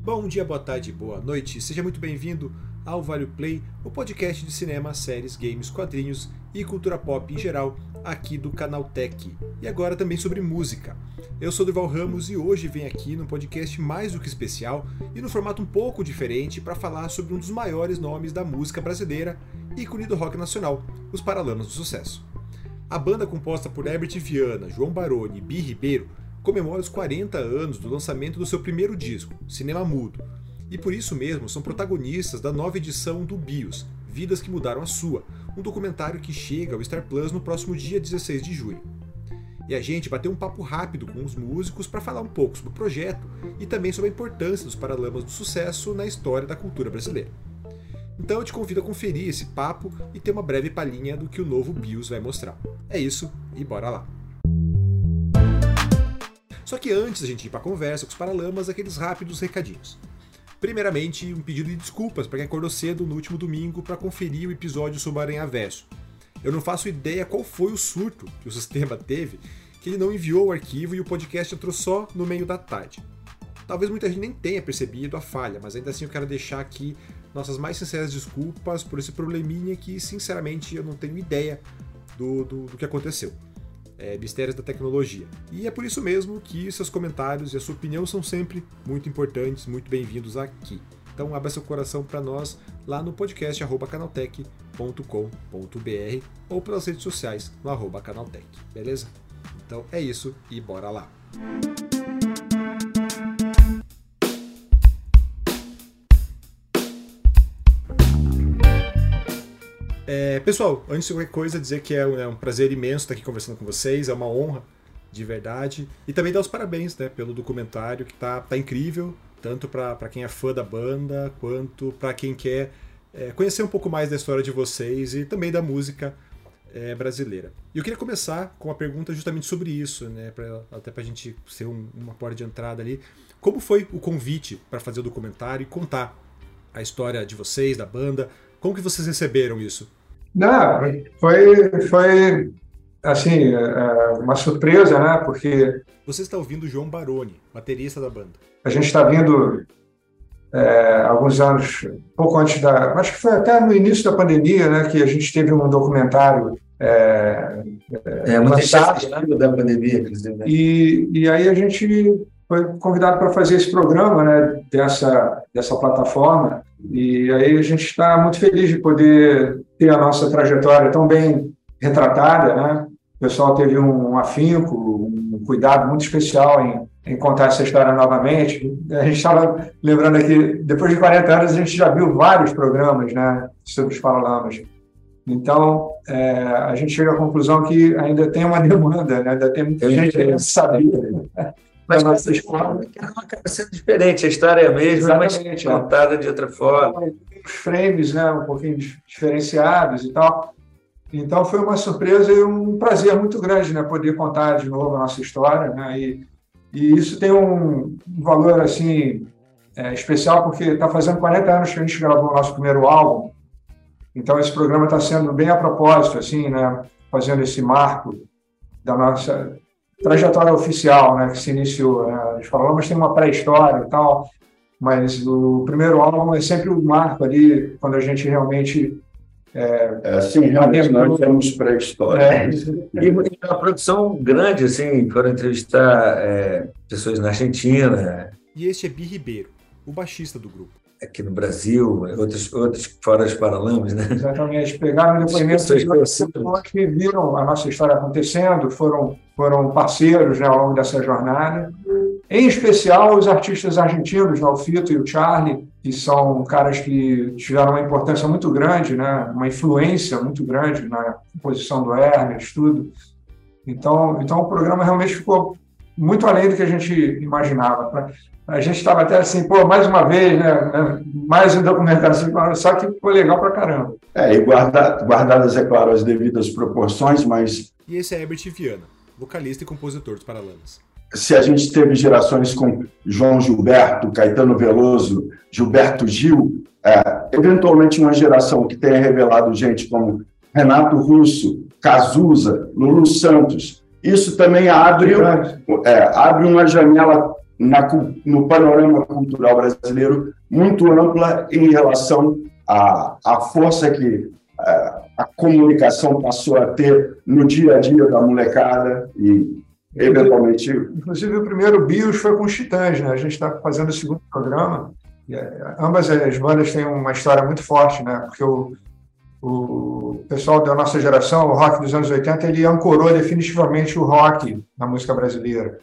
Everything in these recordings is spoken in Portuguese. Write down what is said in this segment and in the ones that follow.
Bom dia, boa tarde, boa noite. Seja muito bem-vindo ao Vale Play, o podcast de cinema, séries, games, quadrinhos e cultura pop em geral, aqui do canal Tech. E agora também sobre música. Eu sou Durval Ramos e hoje venho aqui num podcast mais do que especial e no formato um pouco diferente para falar sobre um dos maiores nomes da música brasileira, ícone do rock nacional, os Paralamas do Sucesso. A banda composta por Herbert Viana, João Baroni e Bi Ribeiro comemora os 40 anos do lançamento do seu primeiro disco, Cinema Mudo, e por isso mesmo são protagonistas da nova edição do BIOS, Vidas que Mudaram a Sua, um documentário que chega ao Star Plus no próximo dia 16 de junho. E a gente bateu um papo rápido com os músicos para falar um pouco sobre o projeto e também sobre a importância dos Paralamas do Sucesso na história da cultura brasileira. Então eu te convido a conferir esse papo e ter uma breve palhinha do que o novo BIOS vai mostrar. É isso e bora lá! Só que antes da gente ir para a conversa com os Paralamas, aqueles rápidos recadinhos. Primeiramente, um pedido de desculpas para quem acordou cedo no último domingo para conferir o episódio sobre o Aranha Verso. Eu não faço ideia qual foi o surto que o sistema teve, que ele não enviou o arquivo e o podcast entrou só no meio da tarde. Talvez muita gente nem tenha percebido a falha, mas ainda assim eu quero deixar aqui nossas mais sinceras desculpas por esse probleminha que, sinceramente, eu não tenho ideia do, do, do que aconteceu é, mistérios da tecnologia. E é por isso mesmo que seus comentários e a sua opinião são sempre muito importantes, muito bem-vindos aqui. Então abra seu coração para nós lá no podcast canaltech.com.br ou pelas redes sociais no arroba canaltech, beleza? Então é isso e bora lá! É, pessoal, antes de qualquer coisa, dizer que é um, é um, prazer imenso estar aqui conversando com vocês, é uma honra de verdade. E também dar os parabéns né, pelo documentário, que tá, tá incrível, tanto para quem é fã da banda, quanto para quem quer é, conhecer um pouco mais da história de vocês e também da música é, brasileira. E eu queria começar com uma pergunta justamente sobre isso, né, pra, até para a gente ser um, uma porta de entrada ali. Como foi o convite para fazer o documentário e contar a história de vocês, da banda? Como que vocês receberam isso? Não, foi, foi assim, é, é, uma surpresa, né? Porque. Você está ouvindo o João Baroni, baterista da banda. A gente está vindo é, alguns anos, pouco antes da. Acho que foi até no início da pandemia, né? Que a gente teve um documentário. É, é muito lançado, da pandemia, inclusive. Né? E, e aí a gente foi convidado para fazer esse programa, né? Dessa, dessa plataforma. E aí a gente está muito feliz de poder ter a nossa trajetória tão bem retratada, né? O pessoal teve um afinco, um cuidado muito especial em, em contar essa história novamente. A gente estava lembrando aqui, depois de 40 anos, a gente já viu vários programas né, sobre os Paralamas. Então, é, a gente chega à conclusão que ainda tem uma demanda, né? ainda tem muita gente que sabia. Mas a nossa escola acaba sendo diferente, a história é a mesma, Exatamente, mas é. contada de outra forma. Os frames né, um pouquinho diferenciados e tal. Então foi uma surpresa e um prazer muito grande né, poder contar de novo a nossa história. Né, e, e isso tem um valor assim é, especial porque está fazendo 40 anos que a gente gravou o nosso primeiro álbum. Então esse programa está sendo bem a propósito, assim, né, fazendo esse marco da nossa trajetória oficial, né, que se iniciou. Né? Os Paralamas tem uma pré-história e tal, mas o primeiro álbum é sempre o marco ali, quando a gente realmente é, é sim, realmente nós temos pré-história. É. E uma produção grande, assim, foram entrevistar é, pessoas na Argentina. E este é Bi Ribeiro, o baixista do grupo aqui no Brasil, outros, outros fora dos Paralamas, né? Exatamente. Pegaram depoimentos de pessoas que viram a nossa história acontecendo, foram, foram parceiros né, ao longo dessa jornada. Em especial, os artistas argentinos, né, o Fito e o Charlie, que são caras que tiveram uma importância muito grande, né, uma influência muito grande na composição do Hermes, tudo. Então, então o programa realmente ficou muito além do que a gente imaginava. A gente estava até assim, pô, mais uma vez, né, né mais um documentação, só que foi legal pra caramba. É, e guarda, guardadas, é claro, as devidas proporções, mas... E esse é Herbert Viana, vocalista e compositor dos Paralamas. Se a gente teve gerações com João Gilberto, Caetano Veloso, Gilberto Gil, é, eventualmente uma geração que tenha revelado gente como Renato Russo, Cazuza, Lulu Santos, isso também abre, é, abre uma janela na, no panorama cultural brasileiro muito ampla em relação à, à força que a, a comunicação passou a ter no dia a dia da molecada e eventualmente. Inclusive, o primeiro BIOS foi com os Titãs, né? A gente está fazendo o segundo programa. E, é, ambas as bandas têm uma história muito forte, né? Porque o, o pessoal da nossa geração, o rock dos anos 80, ele ancorou definitivamente o rock na música brasileira,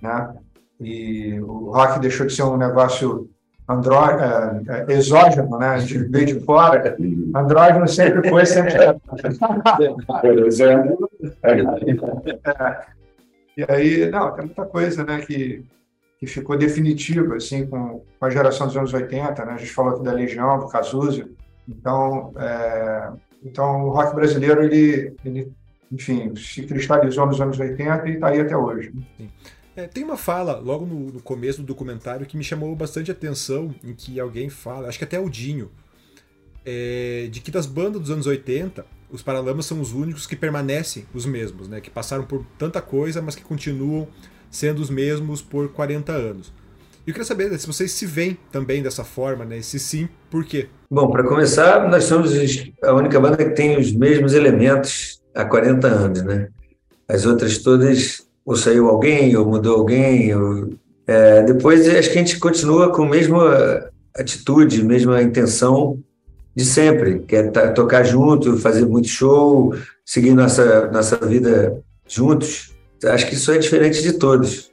né? E o rock deixou de ser um negócio andró é, é, exógeno, né? De veio de fora. Andrógeno sempre foi, sempre. Por exemplo. É. E aí, não, tem muita coisa, né? Que, que ficou definitiva, assim, com, com a geração dos anos 80, né? A gente falou aqui da Legião, do Cazuza. Então, é, então o rock brasileiro, ele, ele, enfim, se cristalizou nos anos 80 e está aí até hoje. É, tem uma fala logo no, no, começo do documentário que me chamou bastante atenção, em que alguém fala, acho que até o Dinho, é, de que das bandas dos anos 80, os Paralamas são os únicos que permanecem os mesmos, né? Que passaram por tanta coisa, mas que continuam sendo os mesmos por 40 anos. E eu queria saber né, se vocês se veem também dessa forma, né? E se sim, por quê? Bom, para começar, nós somos a única banda que tem os mesmos elementos há 40 anos, né? As outras todas, ou saiu alguém, ou mudou alguém, ou... É, depois acho que a gente continua com a mesma atitude, mesma intenção de sempre, que é tocar junto, fazer muito show, seguir nossa, nossa vida juntos. Acho que isso é diferente de todos.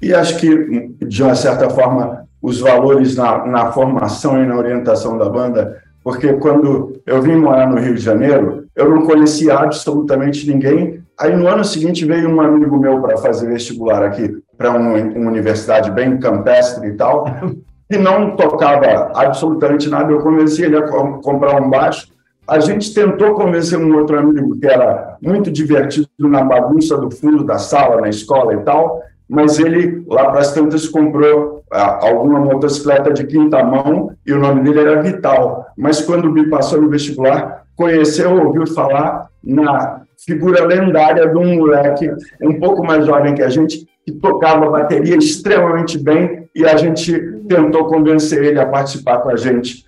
E acho que, de uma certa forma, os valores na, na formação e na orientação da banda, porque quando eu vim morar no Rio de Janeiro, eu não conhecia absolutamente ninguém. Aí no ano seguinte veio um amigo meu para fazer vestibular aqui para uma, uma universidade bem campestre e tal, e não tocava absolutamente nada. Eu convenci ele a comprar um baixo. A gente tentou convencer um outro amigo que era muito divertido na bagunça do fundo da sala, na escola e tal, mas ele, lá para as tantas, comprou ah, alguma motocicleta de quinta mão e o nome dele era Vital. Mas quando me passou no vestibular, conheceu, ouviu falar na figura lendária de um moleque um pouco mais jovem que a gente, que tocava bateria extremamente bem e a gente tentou convencer ele a participar com a gente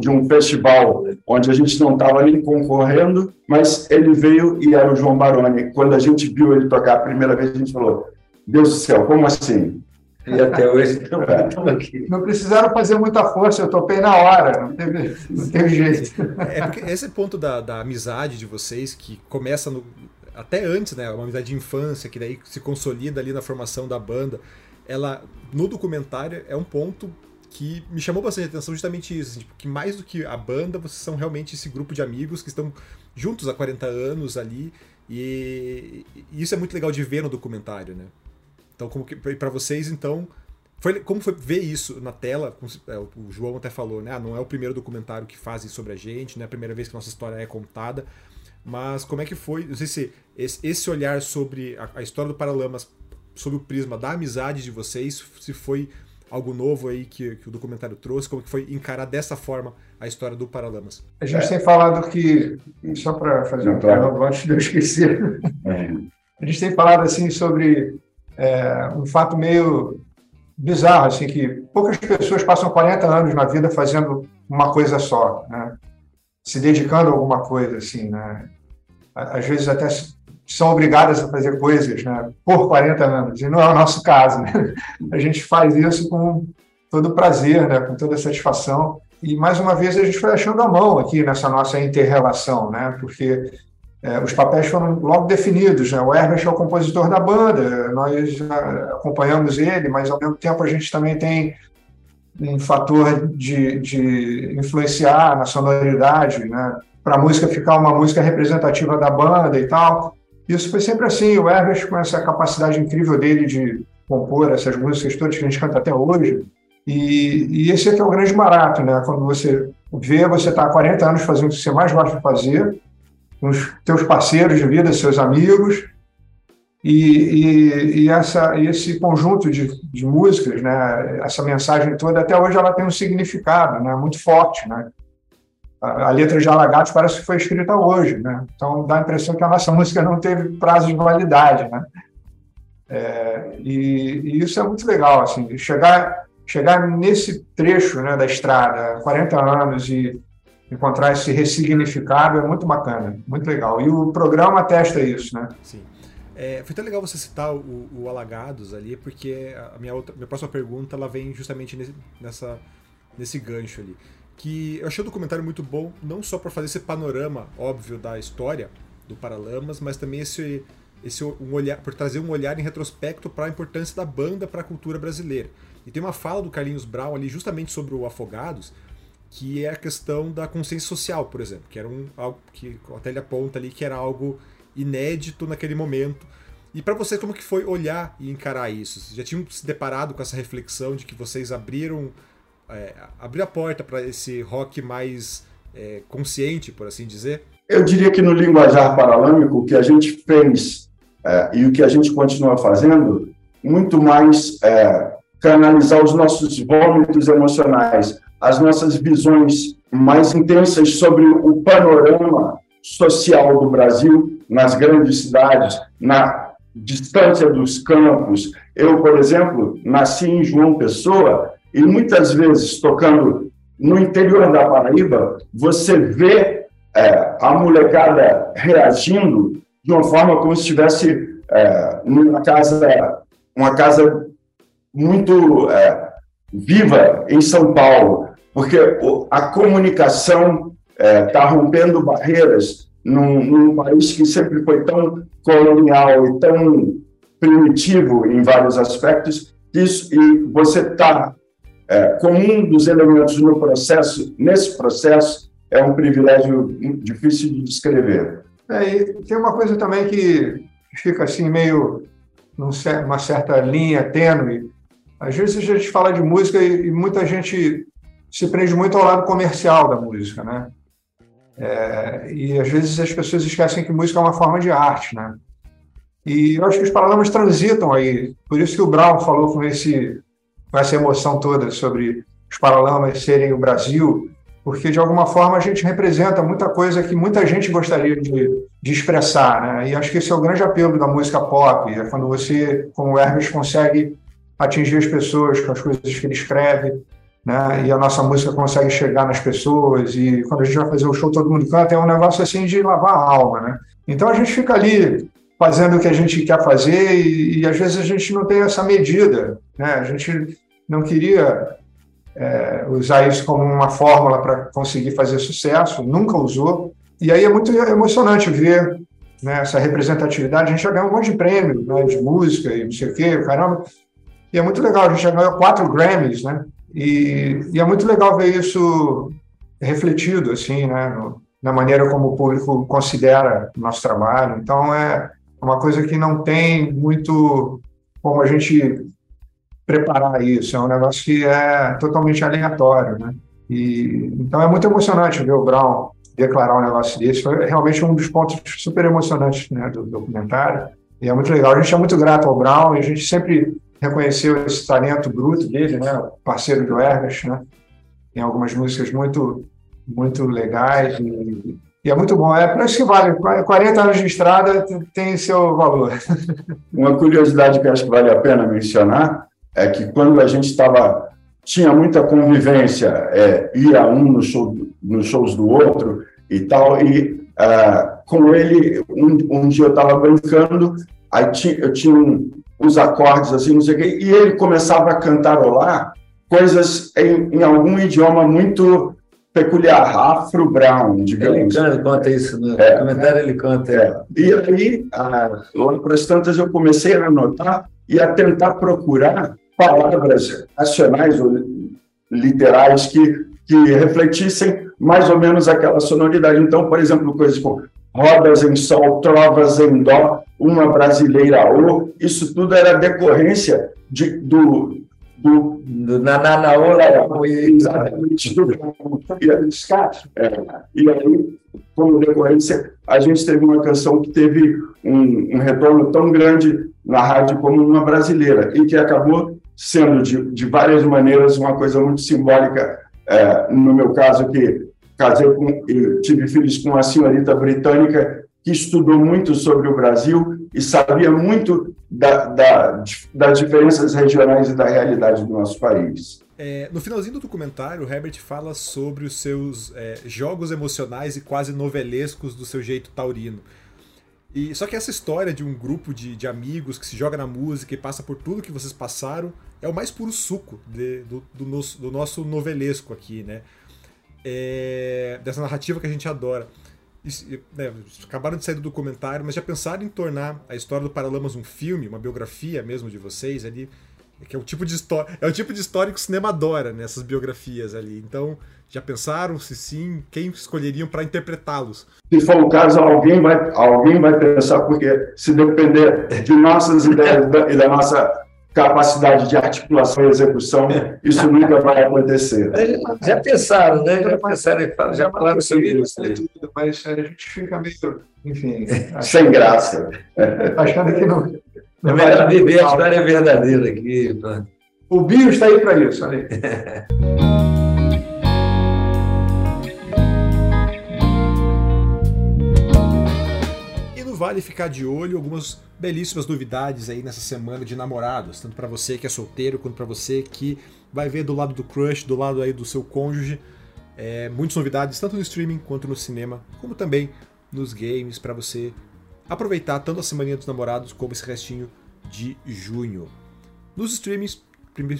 de um festival onde a gente não estava nem concorrendo, mas ele veio e era o João Baroni. Quando a gente viu ele tocar a primeira vez, a gente falou: Deus do céu, como assim? E até hoje estamos é. aqui. Não precisaram fazer muita força, eu topei na hora, não teve, não teve jeito. É porque esse ponto da, da amizade de vocês, que começa no, até antes, né? Uma amizade de infância, que daí se consolida ali na formação da banda. Ela, no documentário, é um ponto que me chamou bastante atenção justamente isso, assim, tipo, que mais do que a banda, vocês são realmente esse grupo de amigos que estão juntos há 40 anos ali, e, e isso é muito legal de ver no documentário, né? Então, como que para vocês, então, foi, como foi ver isso na tela? É, o João até falou, né? Ah, não é o primeiro documentário que fazem sobre a gente, não é a primeira vez que nossa história é contada. Mas como é que foi? Não sei se esse olhar sobre a, história do Paralamas, sob o prisma da amizade de vocês, se foi algo novo aí que, que, o documentário trouxe, como que foi encarar dessa forma a história do Paralamas? A gente é. tem falado que, só para fazer um claro. antes de eu esquecer, é. a gente tem falado assim sobre é, um fato meio bizarro, assim, que poucas pessoas passam 40 anos na vida fazendo uma coisa só, né? se dedicando a alguma coisa, assim, né? Às vezes até são obrigadas a fazer coisas né, por 40 anos, e não é o nosso caso. Né? A gente faz isso com todo prazer, né, com toda satisfação. E, mais uma vez, a gente foi achando a mão aqui nessa nossa inter-relação, né, porque é, os papéis foram logo definidos. Né? O Herbert é o compositor da banda, nós acompanhamos ele, mas ao mesmo tempo a gente também tem um fator de, de influenciar na sonoridade, né? para a música ficar uma música representativa da banda e tal. Isso foi sempre assim. O Herbert, com essa capacidade incrível dele de compor essas músicas todas que a gente canta até hoje, e, e esse é que é o grande barato, né? Quando você vê, você está há 40 anos fazendo o que você mais gosta de fazer, os teus parceiros de vida, seus amigos, e, e, e essa, esse conjunto de, de, músicas, né, essa mensagem toda, até hoje ela tem um significado né, muito forte. Né? A, a letra de Alagatos parece que foi escrita hoje, né? então dá a impressão que a nossa música não teve prazo de validade. Né? É, e, e, isso é muito legal, assim, chegar, chegar nesse trecho né, da estrada, 40 anos, e encontrar esse ressignificado é muito bacana, muito legal. E o programa atesta isso, né? Sim. É, foi tão legal você citar o, o Alagados ali, porque a minha, outra, minha próxima pergunta ela vem justamente nesse, nessa, nesse gancho ali. Que eu achei o documentário muito bom, não só para fazer esse panorama óbvio da história do Paralamas, mas também esse, esse um olhar, por trazer um olhar em retrospecto para a importância da banda para a cultura brasileira. E tem uma fala do Carlinhos Brown ali justamente sobre o Afogados, que é a questão da consciência social, por exemplo, que era um algo que até ele aponta ali que era algo inédito naquele momento. E para você, como que foi olhar e encarar isso? Vocês já tinham se deparado com essa reflexão de que vocês abriram é, a porta para esse rock mais é, consciente, por assim dizer? Eu diria que no linguajar paralâmico, o que a gente fez é, e o que a gente continua fazendo, muito mais é, canalizar os nossos vômitos emocionais, as nossas visões mais intensas sobre o panorama social do Brasil nas grandes cidades, na distância dos campos. Eu, por exemplo, nasci em João Pessoa e muitas vezes tocando no interior da Paraíba, você vê é, a molecada reagindo de uma forma como se estivesse é, numa casa, uma casa muito é, viva em São Paulo, porque a comunicação está é, rompendo barreiras num, num, país que sempre foi tão colonial e tão primitivo em vários aspectos, isso, e você está é, um dos elementos no processo, nesse processo, é um privilégio difícil de descrever. É, e tem uma coisa também que fica assim meio numa certa linha tênue. Às vezes a gente fala de música e muita gente se prende muito ao lado comercial da música, né? É, e às vezes as pessoas esquecem que música é uma forma de arte, né? E eu acho que os paralamas transitam aí. Por isso que o Brown falou com, esse, com essa emoção toda sobre os paralamas serem o Brasil, porque de alguma forma a gente representa muita coisa que muita gente gostaria de, de expressar, né? E acho que esse é o grande apelo da música pop, é quando você, como Hermes, consegue atingir as pessoas com as coisas que ele escreve, né? E a nossa música consegue chegar nas pessoas e quando a gente vai fazer o show todo mundo canta, é um negócio assim de lavar a alma, né? Então a gente fica ali fazendo o que a gente quer fazer e, e às vezes a gente não tem essa medida, né? A gente não queria é, usar isso como uma fórmula para conseguir fazer sucesso, nunca usou. E aí é muito emocionante ver né, essa representatividade. A gente já ganhou um monte de prêmio né, de música e não sei o quê, caramba. E é muito legal, a gente já ganhou quatro Grammys, né? E, e é muito legal ver isso refletido, assim, né, no, na maneira como o público considera o nosso trabalho. Então, é uma coisa que não tem muito como a gente preparar isso. É um negócio que é totalmente aleatório, né? E, então, é muito emocionante ver o Brown declarar um negócio desse. Foi realmente um dos pontos super emocionantes né, do documentário. E é muito legal. A gente é muito grato ao Brown e a gente sempre reconheceu esse talento bruto dele, né? Parceiro do Ergas, né? Tem algumas músicas muito, muito legais e, e é muito bom. É para isso que vale. 40 anos de estrada tem seu valor. Uma curiosidade que acho que vale a pena mencionar é que quando a gente estava tinha muita convivência, é, ia um no show, nos shows do outro e tal, e uh, com ele, um, um dia eu estava brincando, aí tinha, eu tinha um, os acordes, assim, não sei o quê, e ele começava a cantarolar coisas em, em algum idioma muito peculiar, afro-brown, digamos. Ele conta isso no é, comentário, ele conta. É. E aí, ah, lá para as tantas, eu comecei a anotar e a tentar procurar palavras nacionais ou literais que, que refletissem mais ou menos aquela sonoridade. Então, por exemplo, coisas como rodas em sol, trovas em dó, uma brasileira ou, isso tudo era decorrência de, do, do, do Nananaola, exatamente, do é, E aí, como decorrência, a gente teve uma canção que teve um, um retorno tão grande na rádio como uma brasileira, e que acabou sendo, de, de várias maneiras, uma coisa muito simbólica, é, no meu caso, que casei com, tive filhos com uma senhorita britânica que estudou muito sobre o Brasil e sabia muito da, da, das diferenças regionais e da realidade do nosso país. É, no finalzinho do documentário, o Herbert fala sobre os seus é, jogos emocionais e quase novelescos do seu jeito taurino. E só que essa história de um grupo de, de amigos que se joga na música e passa por tudo que vocês passaram é o mais puro suco de, do, do, nosso, do nosso novelesco aqui, né? É, dessa narrativa que a gente adora. Né, acabaram de sair do documentário, mas já pensaram em tornar a história do Paralamas um filme, uma biografia mesmo de vocês ali? Que é o tipo de história, é o tipo de história que o cinema adora nessas biografias ali. Então, já pensaram se sim, quem escolheriam para interpretá-los? Se for o caso, alguém vai, alguém vai pensar, porque se depender de nossas ideias e da nossa capacidade de articulação e execução, isso nunca vai acontecer. Já pensaram, né? Já pensaram, já falaram sobre isso. Mas a gente fica meio, enfim... Sem graça. Achando que não é melhor viver a história verdadeira aqui. O Bio está aí para isso. Olha aí. Vale ficar de olho algumas belíssimas novidades aí nessa semana de namorados, tanto para você que é solteiro quanto para você que vai ver do lado do crush, do lado aí do seu cônjuge. É, muitas novidades tanto no streaming quanto no cinema, como também nos games para você aproveitar tanto a Semana dos Namorados como esse restinho de junho. Nos streamings,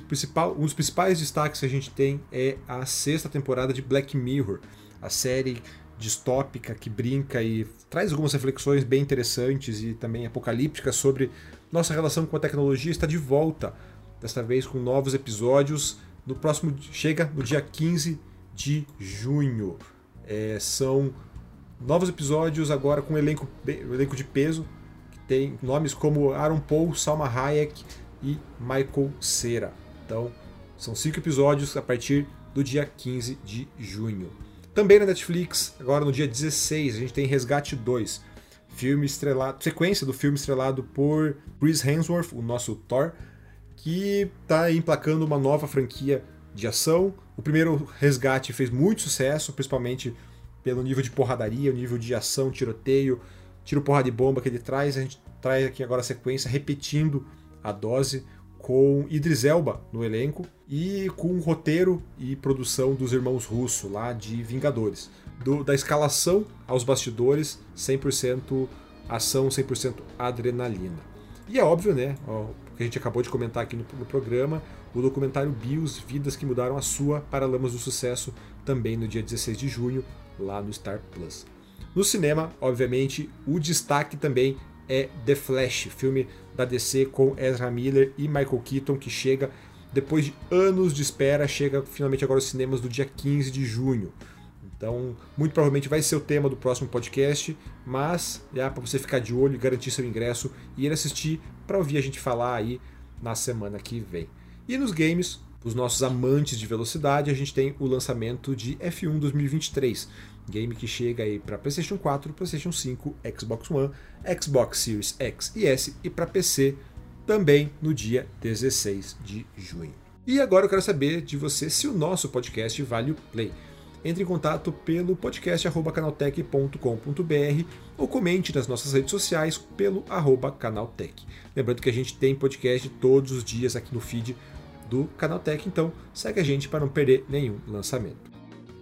principal, um dos principais destaques que a gente tem é a sexta temporada de Black Mirror, a série distópica que brinca e traz algumas reflexões bem interessantes e também apocalípticas sobre nossa relação com a tecnologia está de volta, desta vez com novos episódios. No próximo chega no dia 15 de junho. É, são novos episódios agora com um elenco, um elenco de peso, que tem nomes como Aaron Paul, Salma Hayek e Michael Cera. Então, são cinco episódios a partir do dia 15 de junho. Também na Netflix, agora no dia 16, a gente tem Resgate 2, filme estrelado, sequência do filme estrelado por Chris Hemsworth, o nosso Thor, que está emplacando uma nova franquia de ação. O primeiro Resgate fez muito sucesso, principalmente pelo nível de porradaria, o nível de ação, tiroteio, tiro porra de bomba que ele traz. A gente traz aqui agora a sequência repetindo a dose com Idris Elba no elenco e com o roteiro e produção dos irmãos Russo lá de Vingadores. Do, da escalação aos bastidores, 100% ação, 100% adrenalina. E é óbvio, né? Ó, que a gente acabou de comentar aqui no, no programa, o documentário Bios, Vidas que Mudaram a Sua, para Lamas do Sucesso, também no dia 16 de junho, lá no Star Plus. No cinema, obviamente, o destaque também é The Flash, filme da DC com Ezra Miller e Michael Keaton, que chega depois de anos de espera, chega finalmente agora aos cinemas do dia 15 de junho. Então, muito provavelmente vai ser o tema do próximo podcast, mas já para você ficar de olho e garantir seu ingresso e ir assistir para ouvir a gente falar aí na semana que vem. E nos games, os nossos amantes de velocidade, a gente tem o lançamento de F1 2023, game que chega aí para PlayStation 4, PlayStation 5, Xbox One, Xbox Series X e S e para PC também no dia 16 de junho. E agora eu quero saber de você se o nosso podcast vale o play. Entre em contato pelo podcast@canaltech.com.br ou comente nas nossas redes sociais pelo arroba canaltech. Lembrando que a gente tem podcast todos os dias aqui no feed do Canaltech, então segue a gente para não perder nenhum lançamento.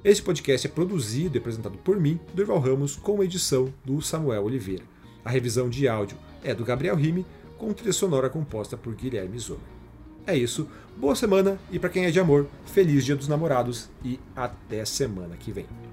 Este podcast é produzido e apresentado por mim, Durval Ramos, com edição do Samuel Oliveira. A revisão de áudio é do Gabriel Rime, com trilha sonora composta por Guilherme Zomer. É isso, boa semana e para quem é de amor, feliz Dia dos Namorados e até semana que vem.